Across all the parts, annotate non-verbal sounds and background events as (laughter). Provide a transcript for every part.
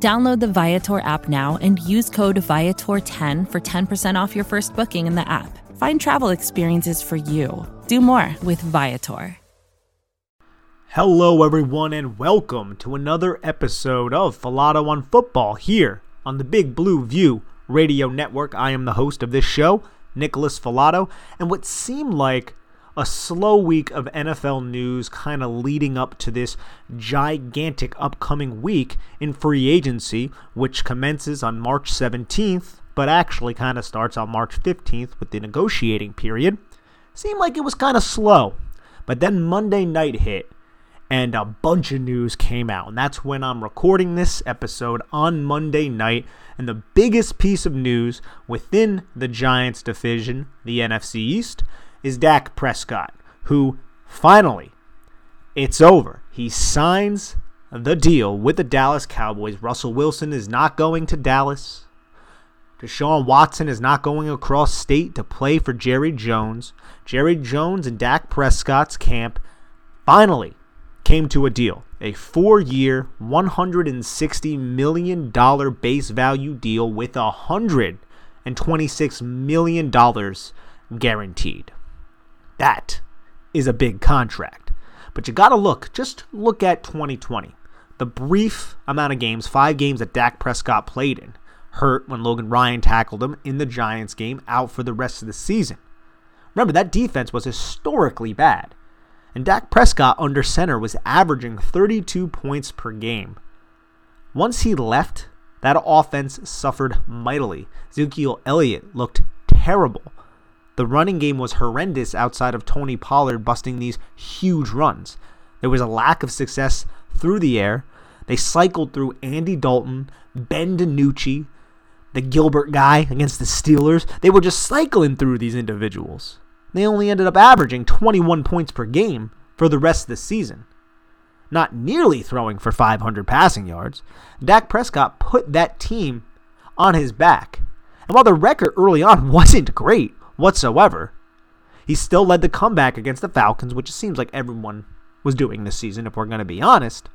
Download the Viator app now and use code Viator10 for 10% off your first booking in the app. Find travel experiences for you. Do more with Viator. Hello, everyone, and welcome to another episode of Falato on Football here on the Big Blue View Radio Network. I am the host of this show, Nicholas Falato, and what seemed like a slow week of NFL news kind of leading up to this gigantic upcoming week in free agency, which commences on March 17th, but actually kind of starts on March 15th with the negotiating period. Seemed like it was kind of slow. But then Monday night hit and a bunch of news came out. And that's when I'm recording this episode on Monday night. And the biggest piece of news within the Giants division, the NFC East, is Dak Prescott, who finally, it's over. He signs the deal with the Dallas Cowboys. Russell Wilson is not going to Dallas. Deshaun Watson is not going across state to play for Jerry Jones. Jerry Jones and Dak Prescott's camp finally came to a deal. A four year, $160 million base value deal with $126 million guaranteed. That is a big contract. But you got to look, just look at 2020. The brief amount of games, five games that Dak Prescott played in, hurt when Logan Ryan tackled him in the Giants game, out for the rest of the season. Remember, that defense was historically bad. And Dak Prescott under center was averaging 32 points per game. Once he left, that offense suffered mightily. Ezekiel Elliott looked terrible. The running game was horrendous outside of Tony Pollard busting these huge runs. There was a lack of success through the air. They cycled through Andy Dalton, Ben DiNucci, the Gilbert guy against the Steelers. They were just cycling through these individuals. They only ended up averaging 21 points per game for the rest of the season. Not nearly throwing for 500 passing yards. Dak Prescott put that team on his back. And while the record early on (laughs) wasn't great, whatsoever. He still led the comeback against the Falcons, which it seems like everyone was doing this season, if we're going to be honest.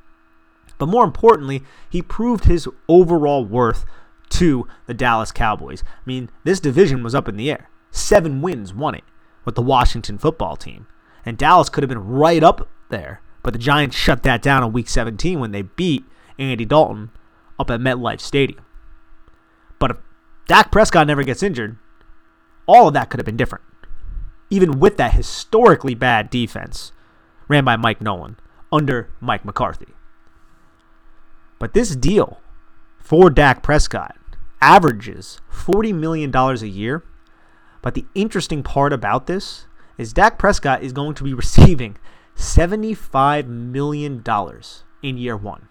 But more importantly, he proved his overall worth to the Dallas Cowboys. I mean, this division was up in the air. Seven wins won it with the Washington football team. And Dallas could have been right up there, but the Giants shut that down in week 17 when they beat Andy Dalton up at MetLife Stadium. But if Dak Prescott never gets injured, all of that could have been different. Even with that historically bad defense ran by Mike Nolan under Mike McCarthy. But this deal for Dak Prescott averages $40 million a year. But the interesting part about this is Dak Prescott is going to be (laughs) receiving $75 million in year one.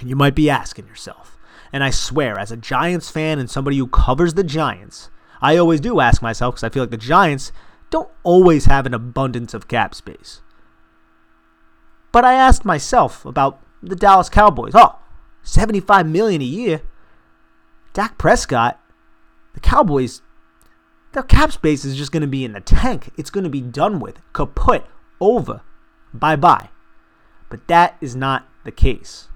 And you might be asking yourself, and I swear, as a Giants fan and somebody who covers the Giants, I always do ask myself because I feel like the Giants don't always have an abundance of cap space. But I asked myself about the Dallas Cowboys. Oh, 75 million a year. Dak Prescott, the Cowboys, their cap space is just going to be in the tank. It's going to be done with, kaput, over, bye bye. But that is not the case.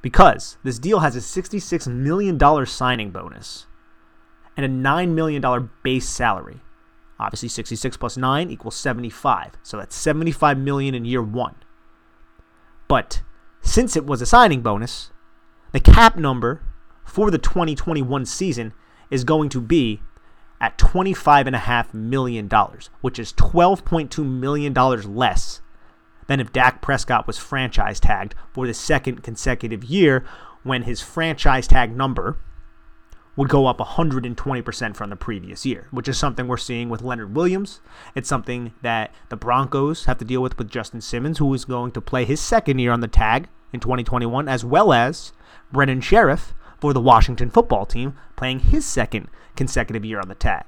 Because this deal has a $66 million signing bonus and a $9 million base salary. Obviously, 66 plus 9 equals 75. So that's 75 million in year one. But since it was a signing bonus, the cap number for the 2021 season is going to be at $25.5 million, which is $12.2 million less than if Dak Prescott was franchise tagged for the second consecutive year when his franchise tag number would go up 120% from the previous year, which is something we're seeing with Leonard Williams. It's something that the Broncos have to deal with with Justin Simmons, who is going to play his second year on the tag in 2021, as well as Brandon Scherff for the Washington football team, playing his second consecutive year on the tag.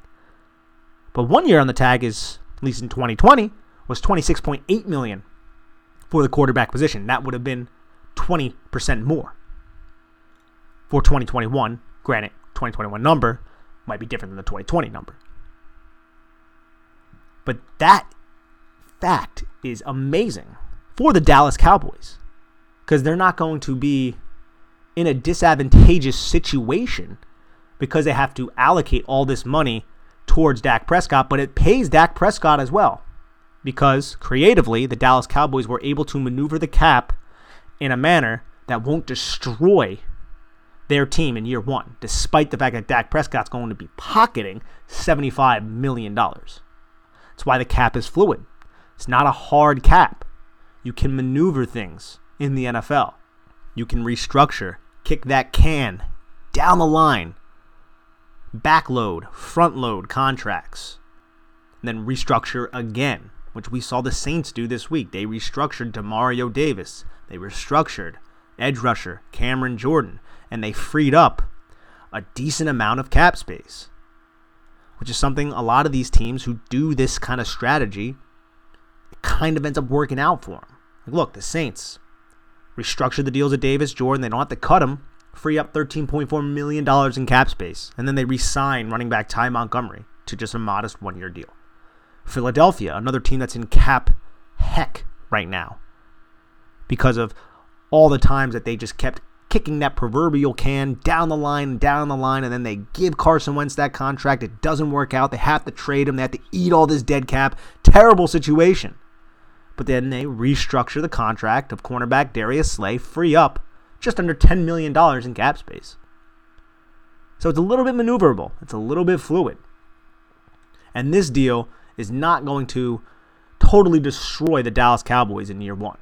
But one year on the tag is, at least in 2020, was 26.8 million for the quarterback position. That would have been 20% more. For 2021, granted, 2021 number might be different than the 2020 number. But that fact is amazing for the Dallas Cowboys because they're not going to be in a disadvantageous situation because they have to allocate all this money towards Dak Prescott, but it pays Dak Prescott as well because creatively the Dallas Cowboys were able to maneuver the cap in a manner that won't destroy their team in year one, despite the fact that Dak Prescott's going to be pocketing $75 million. That's why the cap is fluid. It's not a hard cap. You can maneuver things in the NFL. You can restructure, kick that can down the line, backload, front load contracts, and then restructure again, which we saw the Saints do this week. They restructured Demario Davis. They restructured edge rusher Cameron Jordan, and they freed up a decent amount of cap space, which is something a lot of these teams who do this kind of strategy kind of ends up working out for them. Like, look, the Saints restructured the deals of Davis, Jordan. They don't have to cut him, free up $13.4 million in cap space, and then they re sign running back Ty Montgomery to just a modest one year deal. Philadelphia, another team that's in cap heck right now because of all the times that they just kept kicking that proverbial can down the line, down the line, and then they give Carson Wentz that contract. It doesn't work out. They have to trade him. They have to eat all this dead cap. Terrible situation. But then they restructure the contract of cornerback Darius Slay, free up just under $10 million in cap space. So it's a little bit maneuverable, it's a little bit fluid. And this deal is not going to totally destroy the Dallas Cowboys in year one.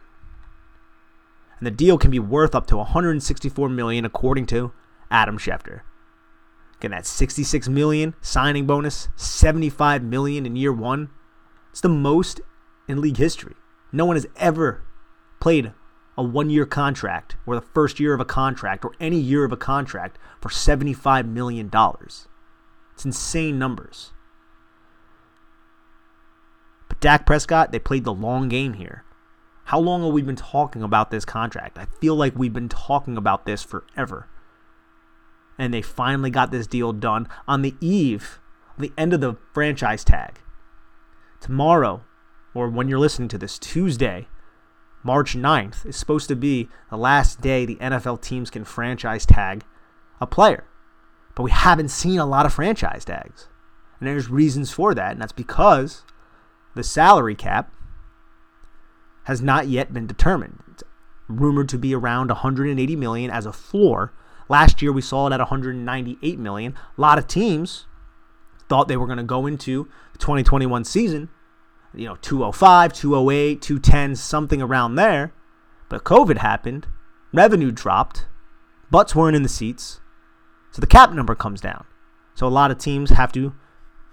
And the deal can be worth up to 164 million according to Adam Schefter. Again, that 66 million signing bonus, 75 million in year one. It's the most in league history. No one has ever played a one year contract or the first year of a contract or any year of a contract for $75 million. It's insane numbers. But Dak Prescott, they played the long game here. How long have we been talking about this contract? I feel like we've been talking about this forever. And they finally got this deal done on the eve, the end of the franchise tag. Tomorrow, or when you're listening to this, Tuesday, March 9th, is supposed to be the last day the NFL teams can franchise tag a player. But we haven't seen a lot of franchise tags. And there's reasons for that, and that's because the salary cap has not yet been determined. It's rumored to be around 180 million as a floor. Last year we saw it at 198 million. A lot of teams thought they were going to go into the 2021 season you know, 205, 208, 210, something around there. But COVID happened, revenue dropped, butts weren't in the seats, so the cap number comes down. So a lot of teams have to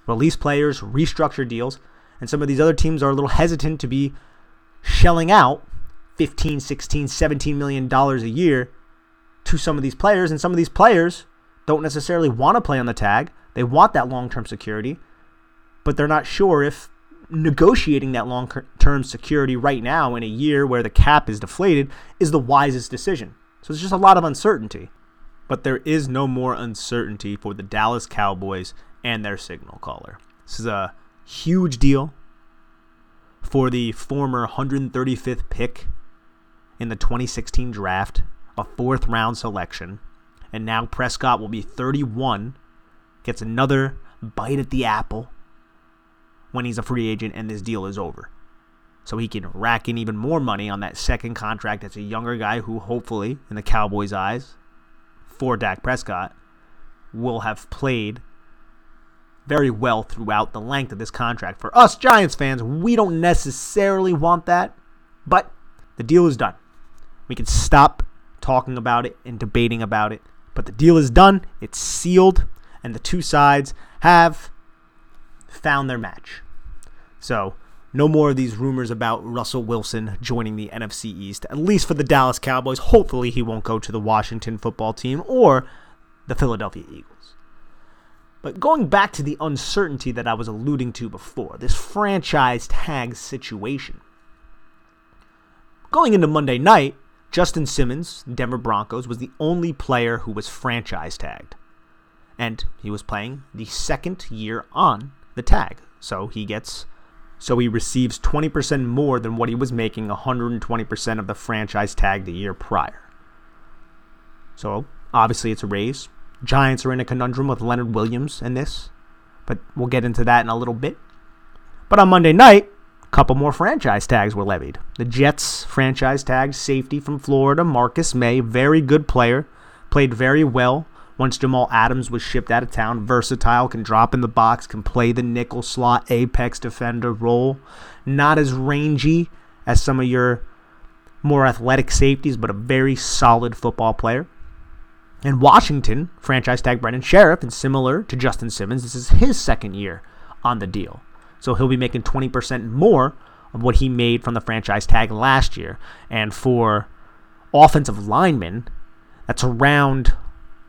release players, restructure deals, and some of these other teams are a little hesitant to be shelling out 15, 16, 17 million dollars a year to some of these players and some of these players don't necessarily want to play on the tag. They want that long-term security, but they're not sure if negotiating that long term security right now in a year where the cap is deflated is the wisest decision. So it's just a lot of uncertainty. But there is no more uncertainty for the Dallas Cowboys and their signal caller. This is a huge deal for the former 135th pick in the 2016 draft, a fourth round selection. And now Prescott will be 31, gets another bite at the apple when he's a free agent and this deal is over. So he can rack in even more money on that second contract as a younger guy who, hopefully, in the Cowboys' eyes, for Dak Prescott, will have played very well throughout the length of this contract. For us Giants fans, we don't necessarily want that, but the deal is done. We can stop talking about it and debating about it, but the deal is done, it's sealed, and the two sides have found their match. So, no more of these rumors about Russell Wilson joining the NFC East, at least for the Dallas Cowboys. Hopefully, he won't go to the Washington football team or the Philadelphia Eagles. But going back to the uncertainty that I was alluding to before, this franchise tag situation. Going into Monday night, Justin Simmons, Denver Broncos, was the only player who was franchise tagged. And he was playing the second year on the tag. So he gets so he receives 20% more than what he was making 120% of the franchise tag the year prior. So obviously it's a raise. Giants are in a conundrum with Leonard Williams in this, but we'll get into that in a little bit. But on Monday night, a couple more franchise tags were levied. The Jets franchise tag safety from Florida, Marcus Maye, very good player, played very well once Jamal Adams was shipped out of town. Versatile, can drop in the box, can play the nickel slot, apex defender role. Not as rangy as some of your more athletic safeties, but a very solid football player. And Washington, franchise tag Brandon Scherff, and similar to Justin Simmons, this is his second year on the deal. So he'll be making 20% more of what he made from the franchise tag last year. And for offensive linemen, that's around,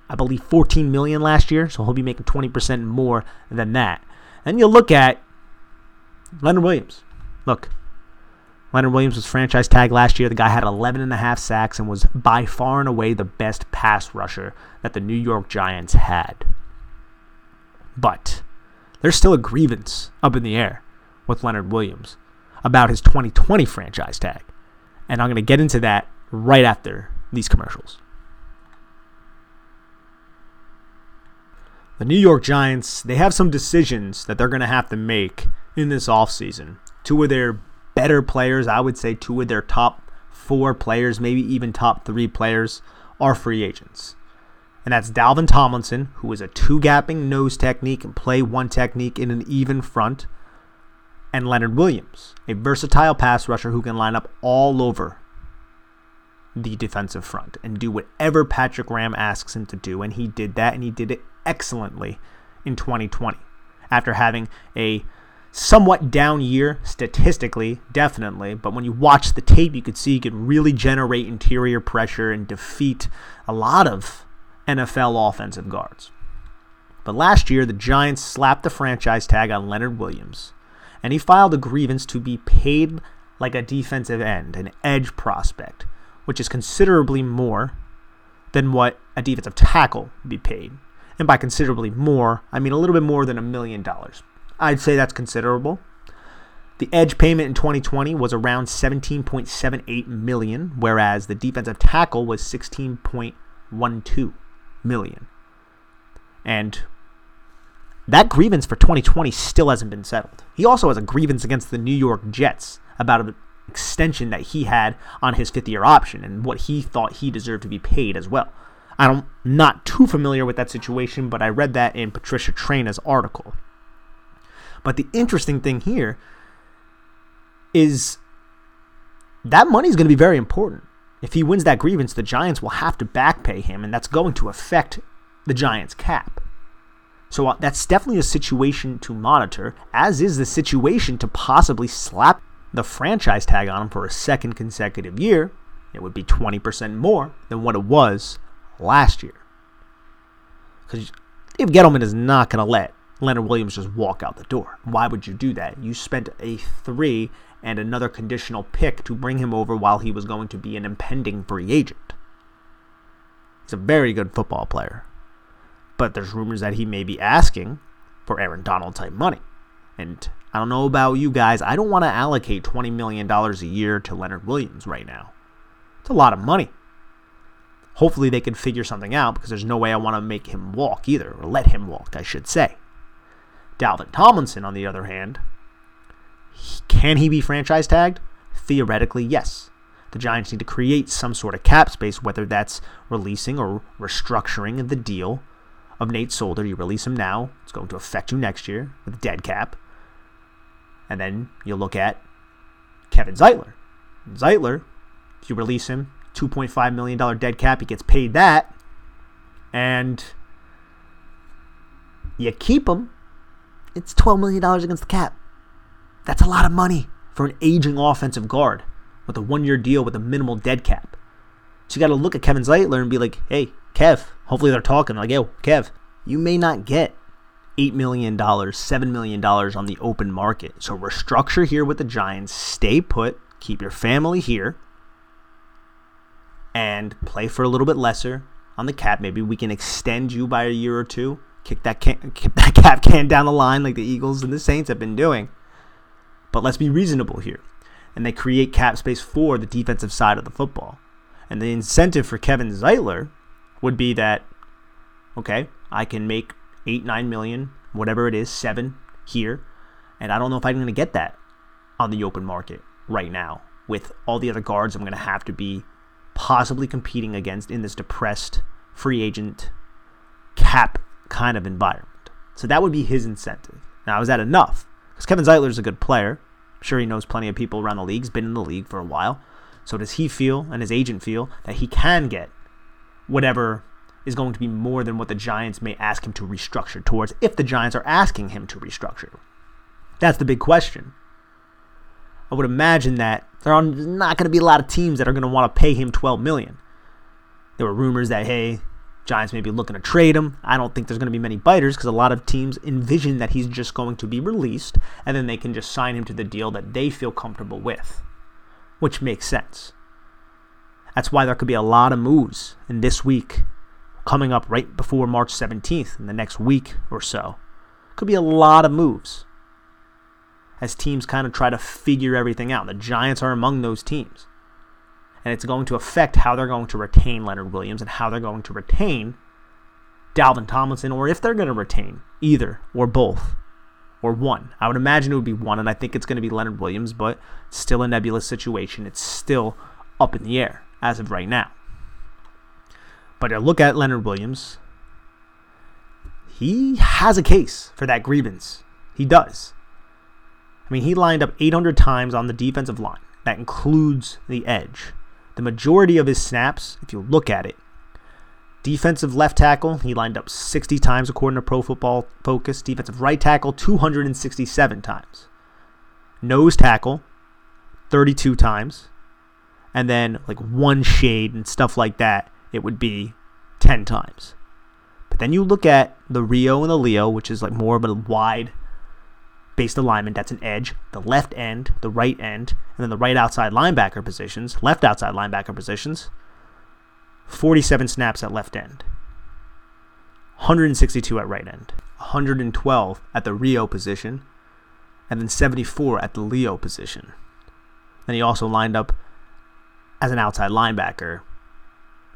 I believe, 14 million last year. So he'll be making 20% more than that. And you look at Leonard Williams. Look, Leonard Williams was franchise tag last year. The guy had 11 and a half sacks and was by far and away the best pass rusher that the New York Giants had. But there's still a grievance up in the air with Leonard Williams about his 2020 franchise tag. And I'm going to get into that right after these commercials. The New York Giants, they have some decisions that they're going to have to make in this offseason. Two of their better players, I would say two of their top four players, maybe even top three players, are free agents. And that's Dalvin Tomlinson, who is a two gapping nose technique and play one technique in an even front, and Leonard Williams, a versatile pass rusher who can line up all over the defensive front and do whatever Patrick Graham asks him to do. And he did that, and he did it excellently in 2020 after having a somewhat down year statistically, definitely. But when you watch the tape, you could see he could really generate interior pressure and defeat a lot of NFL offensive guards. But last year, the Giants slapped the franchise tag on Leonard Williams, and he filed a grievance to be paid like a defensive end, an edge prospect, which is considerably more than what a defensive tackle would be paid. And by considerably more, I mean a little bit more than a million dollars. I'd say that's considerable. The edge payment in 2020 was around 17.78 million, whereas the defensive tackle was 16.12 million. And that grievance for 2020 still hasn't been settled. He also has a grievance against the New York Jets about an extension that he had on his fifth year option and what he thought he deserved to be paid as well. I'm not too familiar with that situation, but I read that in Patricia Traina's article. But the interesting thing here is that money is going to be very important. If he wins that grievance, the Giants will have to back pay him, and that's going to affect the Giants' cap. So uh, that's definitely a situation to monitor, as is the situation to possibly slap the franchise tag on him for a second consecutive year. It would be 20% more than what it was last year. Because if Gettleman is not going to let Leonard Williams just walk out the door. Why would you do that? You spent a three and another conditional pick to bring him over while he was going to be an impending free agent. He's a very good football player. But there's rumors that he may be asking for Aaron Donald type money. And I don't know about you guys. I don't want to allocate $20 million a year to Leonard Williams right now. It's a lot of money. Hopefully they can figure something out because there's no way I want to make him walk either, or let him walk, I should say. Dalvin Tomlinson, on the other hand, can he be franchise tagged? Theoretically, yes. The Giants need to create some sort of cap space, whether that's releasing or restructuring the deal of Nate Solder. You release him now, it's going to affect you next year with a dead cap. And then you look at Kevin Zeitler. Zeitler, if you release him, $2.5 million dead cap, he gets paid that. And you keep him it's $12 million against the cap. That's a lot of money for an aging offensive guard with a one year deal with a minimal dead cap. So you got to look at Kevin Zeitler and be like, hey, Kev, hopefully they're talking like, yo, Kev, you may not get $8 million, $7 million on the open market. So restructure here with the Giants, stay put, keep your family here, and play for a little bit lesser on the cap. Maybe we can extend you by a year or two, kick that, can, kick that (laughs) cap can down the line like the Eagles and the Saints have been doing. But let's be reasonable here. And they create cap space for the defensive side of the football. And the incentive for Kevin Zeitler would be that, okay, I can make eight, nine million, whatever it is, seven here. And I don't know if I'm going to get that on the open market right now with all the other guards I'm going to have to be possibly competing against in this depressed free agent cap kind of environment. So that would be his incentive. Now, is that enough? Because Kevin Zeitler is a good player. I'm sure he knows plenty of people around the league. He's been in the league for a while. So does he feel and his agent feel that he can get whatever is going to be more than what the Giants may ask him to restructure towards if the Giants are asking him to restructure? That's the big question. I would imagine that there are not going to be a lot of teams that are going to want to pay him 12 million. There were rumors that hey, Giants may be looking to trade him. I don't think there's going to be many biters because a lot of teams envision that he's just going to be released and then they can just sign him to the deal that they feel comfortable with, which makes sense. That's why there could be a lot of moves in this week coming up right before March 17th in the next week or so. Could be a lot of moves as teams kind of try to figure everything out. The Giants are among those teams. And it's going to affect how they're going to retain Leonard Williams and how they're going to retain Dalvin Tomlinson, or if they're going to retain either or both or one. I would imagine it would be one, and I think it's going to be Leonard Williams, but still a nebulous situation. It's still up in the air as of right now. But I look at Leonard Williams. He has a case for that grievance. He does. I mean, he lined up 800 times on the defensive line. That includes the edge. The majority of his snaps, if you look at it, defensive left tackle, he lined up 60 times according to Pro Football Focus. Defensive right tackle, 267 times. Nose tackle, 32 times. And then, like one shade and stuff like that, it would be 10 times. But then you look at the Rio and the Leo, which is like more of a wide based alignment. That's an edge, the left end, the right end, and then the right outside linebacker positions, left outside linebacker positions. 47 snaps at left end, 162 at right end, 112 at the Rio position, and then 74 at the Leo position. Then he also lined up as an outside linebacker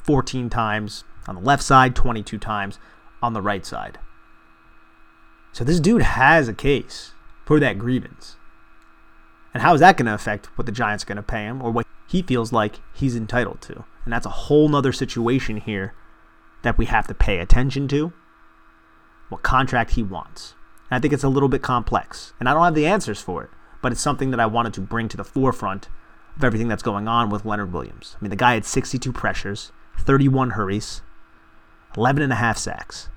14 times on the left side, 22 times on the right side. So this dude has a case for that grievance. And how is that going to affect what the Giants are going to pay him or what he feels like he's entitled to? And that's a whole nother situation here that we have to pay attention to. What contract he wants. And I think it's a little bit complex. And I don't have the answers for it, but it's something that I wanted to bring to the forefront of everything that's going on with Leonard Williams. I mean, the guy had 62 pressures, 31 hurries, 11 and a half sacks.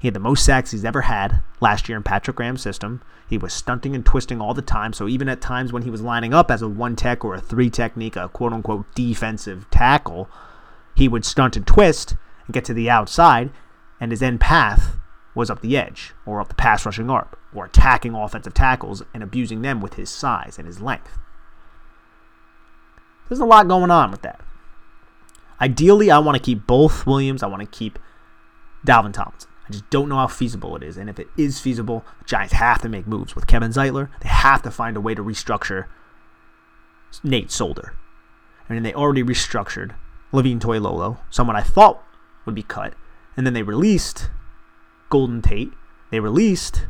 He had the most sacks he's ever had last year in Patrick Graham's system. He was stunting and twisting all the time. So even at times when he was lining up as a one tech or a three technique, a quote unquote defensive tackle, he would stunt and twist and get to the outside, and his end path was up the edge or up the pass rushing arc or attacking offensive tackles and abusing them with his size and his length. There's a lot going on with that. Ideally, I want to keep both Williams. I want to keep Dalvin Tomlinson. I just don't know how feasible it is. And if it is feasible, Giants have to make moves. With Kevin Zeitler, they have to find a way to restructure Nate Solder. I mean, they already restructured Levine Toilolo, someone I thought would be cut. And then they released Golden Tate. They released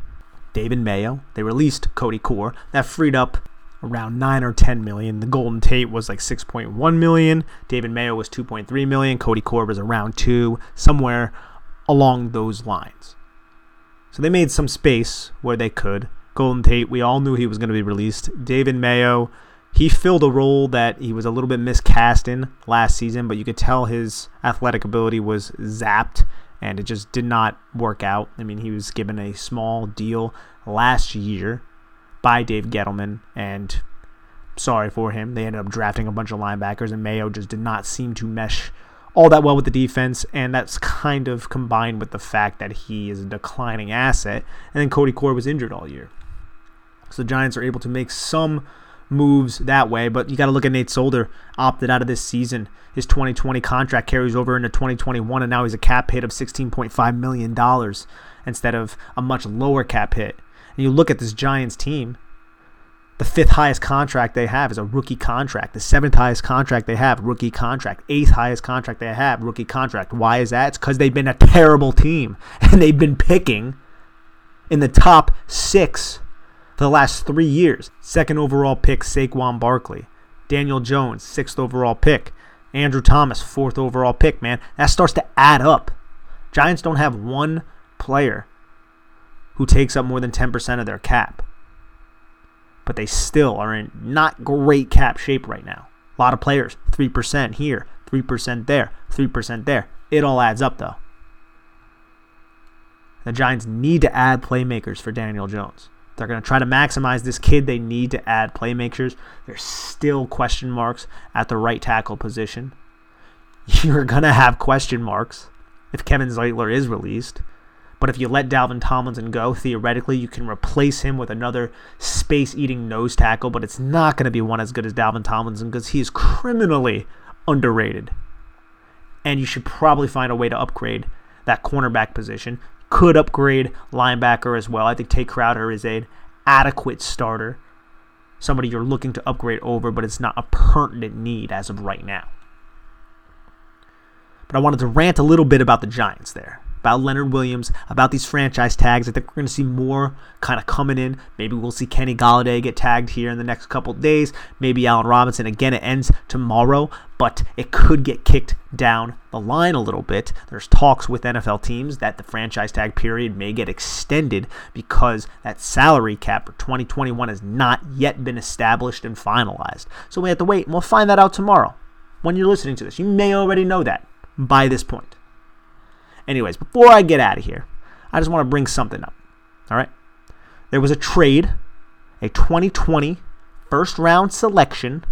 David Mayo. They released Cody Core. That freed up around 9 or 10 million. The Golden Tate was like 6.1 million. David Mayo was 2.3 million. Cody Core was around 2, somewhere along those lines. So they made some space where they could. Golden Tate, we all knew he was going to be released. David Mayo, he filled a role that he was a little bit miscast in last season, but you could tell his athletic ability was zapped and it just did not work out. I mean, he was given a small deal last year by Dave Gettleman, and sorry for him. They ended up drafting a bunch of linebackers, and Mayo just did not seem to mesh all that well with the defense, and that's kind of combined with the fact that he is a declining asset. And then Cody Core was injured all year. So the Giants are able to make some moves that way, but you got to look at Nate Solder, opted out of this season. His 2020 contract carries over into 2021, and now he's a cap hit of $16.5 million instead of a much lower cap hit. And you look at this Giants team, the fifth highest contract they have is a rookie contract. The seventh highest contract they have, rookie contract. Eighth highest contract they have, rookie contract. Why is that? It's because they've been a terrible team (laughs) and they've been picking in the top six the last three years. Second overall pick, Saquon Barkley. Daniel Jones, sixth overall pick. Andrew Thomas, fourth overall pick, man. That starts to add up. Giants don't have one player who takes up more than 10% of their cap but they still are in not great cap shape right now. A lot of players, 3% here, 3% there, 3% there. It all adds up, though. The Giants need to add playmakers for Daniel Jones. They're going to try to maximize this kid. They need to add playmakers. There's still question marks at the right tackle position. (laughs) You're going to have question marks if Kevin Zeitler is released. But if you let Dalvin Tomlinson go, theoretically, you can replace him with another space eating nose tackle, but it's not going to be one as good as Dalvin Tomlinson because he is criminally underrated. And you should probably find a way to upgrade that cornerback position. Could upgrade linebacker as well. I think Tae Crowder is an adequate starter. Somebody you're looking to upgrade over, but it's not a pertinent need as of right now. But I wanted to rant a little bit about the Giants there about Leonard Williams, about these franchise tags. I think we're going to see more kind of coming in. Maybe we'll see Kenny Golladay get tagged here in the next couple days. Maybe Allen Robinson. Again, it ends tomorrow, but it could get kicked down the line a little bit. There's talks with NFL teams that the franchise tag period may get extended because that salary cap for 2021 has not yet been established and finalized. So we have to wait, and we'll find that out tomorrow when you're listening to this. You may already know that by this point. Anyways, before I get out of here, I just want to bring something up. All right. There was a trade, a 2020 first round selection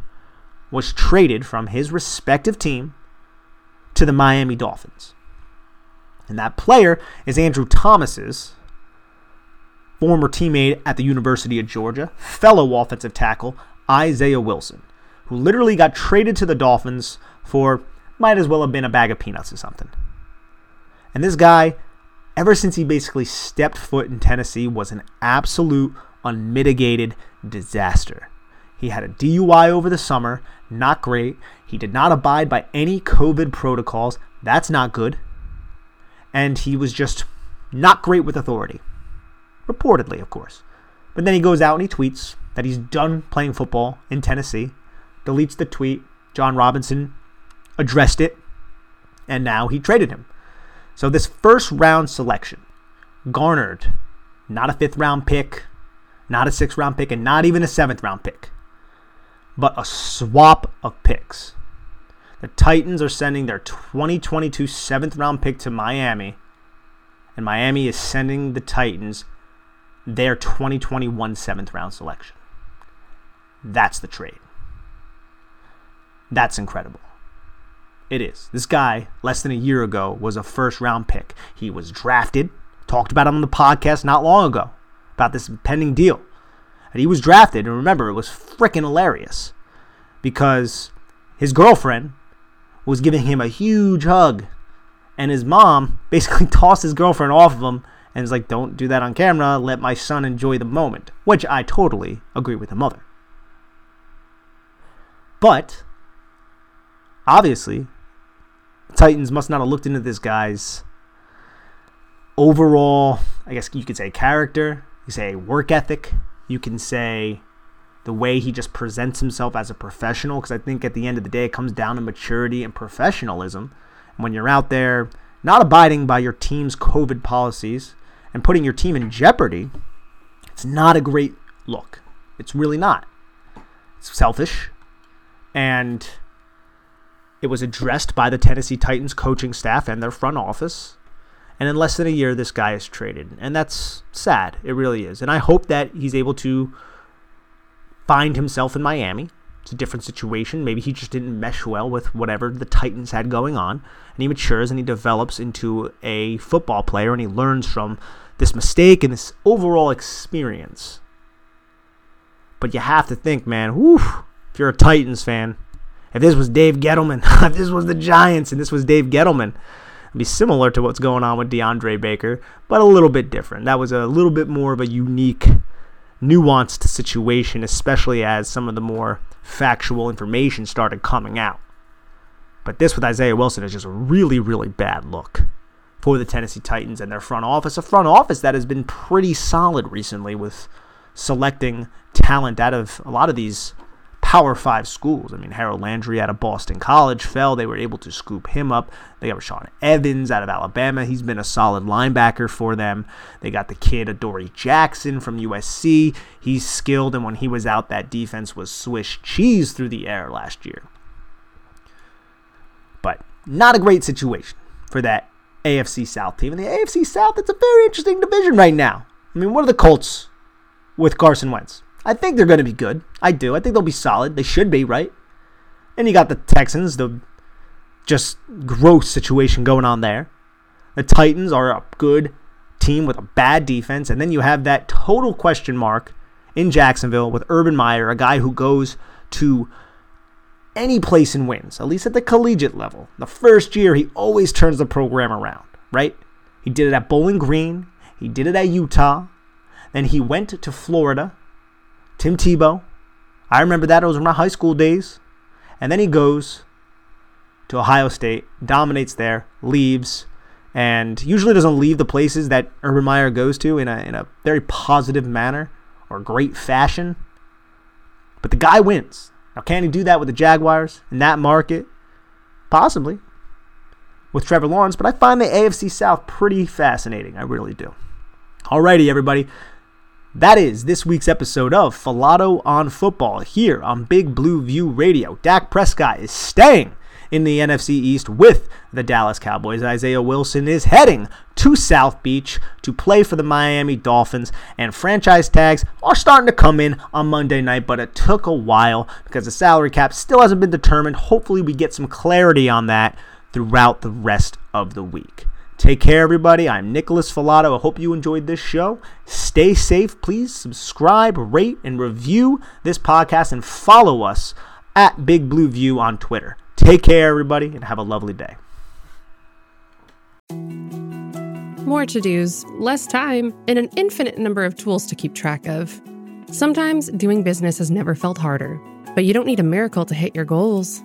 was traded from his respective team to the Miami Dolphins. And that player is Andrew Thomas's former teammate at the University of Georgia, fellow offensive tackle Isaiah Wilson, who literally got traded to the Dolphins for might as well have been a bag of peanuts or something. And this guy, ever since he basically stepped foot in Tennessee, was an absolute unmitigated disaster. He had a DUI over the summer, not great. He did not abide by any COVID protocols. That's not good. And he was just not great with authority. Reportedly, of course. But then he goes out and he tweets that he's done playing football in Tennessee, deletes the tweet. Jon Robinson addressed it, and now he traded him. So this first round selection garnered not a fifth round pick, not a sixth round pick, and not even a seventh round pick, but a swap of picks. The Titans are sending their 2022 seventh round pick to Miami, and Miami is sending the Titans their 2021 seventh round selection. That's the trade. That's incredible. It is. This guy, less than a year ago, was a first round pick. He was drafted, talked about him on the podcast not long ago, about this pending deal. And he was drafted, and remember, it was freaking hilarious because his girlfriend was giving him a huge hug, and his mom (laughs) basically tossed his girlfriend off of him and was like, Don't do that on camera, let my son enjoy the moment, which I totally agree with the mother. But obviously, Titans must not have looked into this guy's overall, I guess you could say character, you say work ethic, you can say the way he just presents himself as a professional because I think at the end of the day it comes down to maturity and professionalism. And when you're out there not abiding by your team's COVID policies and putting your team in jeopardy, it's not a great look. It's really not. It's selfish and it was addressed by the Tennessee Titans coaching staff and their front office. And in less than a year, this guy is traded. And that's sad. It really is. And I hope that he's able to find himself in Miami, It's a different situation. Maybe he just didn't mesh well with whatever the Titans had going on. And he matures and he develops into a football player and he learns from this mistake and this overall experience. But you have to think, man, whew, if you're a Titans fan, if this was Dave Gettleman, (laughs) if this was the Giants and this was Dave Gettleman, it'd be similar to what's going on with DeAndre Baker, but a little bit different. That was a little bit more of a unique, nuanced situation, especially as some of the more factual information started coming out. But this with Isaiah Wilson is just a really, really bad look for the Tennessee Titans and their front office. A front office that has been pretty solid recently with selecting talent out of a lot of these Power Five schools. I mean, Harold Landry out of Boston College fell. They were able to scoop him up. They got Rashaan Evans out of Alabama. He's been a solid linebacker for them. They got the kid Adoree Jackson from USC. He's skilled, and when he was out, that defense was Swiss cheese through the air last year. But not a great situation for that AFC South team. And the AFC South, it's a very interesting division right now. I mean, what are the Colts with Carson Wentz? I think they're going to be good. I do. I think they'll be solid. They should be, right? And you got the Texans, the just gross situation going on there. The Titans are a good team with a bad defense. And then you have that total question mark in Jacksonville with Urban Meyer, a guy who goes to any place and wins, at least at the collegiate level. The first year, he always turns the program around, right? He did it at Bowling Green, he did it at Utah, then he went to Florida Tim Tebow. I remember that. It was my high school days. And then he goes to Ohio State, dominates there, leaves, and usually doesn't leave the places that Urban Meyer goes to in a, in a very positive manner or great fashion. But the guy wins. Now, can he do that with the Jaguars in that market? Possibly. With Trevor Lawrence, but I find the AFC South pretty fascinating. I really do. Alrighty, everybody. That is this week's episode of Falato on Football here on Big Blue View Radio. Dak Prescott is staying in the NFC East with the Dallas Cowboys. Isaiah Wilson is heading to South Beach to play for the Miami Dolphins, and franchise tags are starting to come in on Monday night, but it took a while because the salary cap still hasn't been determined. Hopefully, we get some clarity on that throughout the rest of the week. Take care, everybody. I'm Nicholas Falato. I hope you enjoyed this show. Stay safe. Please subscribe, rate, and review this podcast and follow us at Big Blue View on Twitter. Take care, everybody, and have a lovely day. More to dos, less time, and an infinite number of tools to keep track of. Sometimes doing business has never felt harder, but you don't need a miracle to hit your goals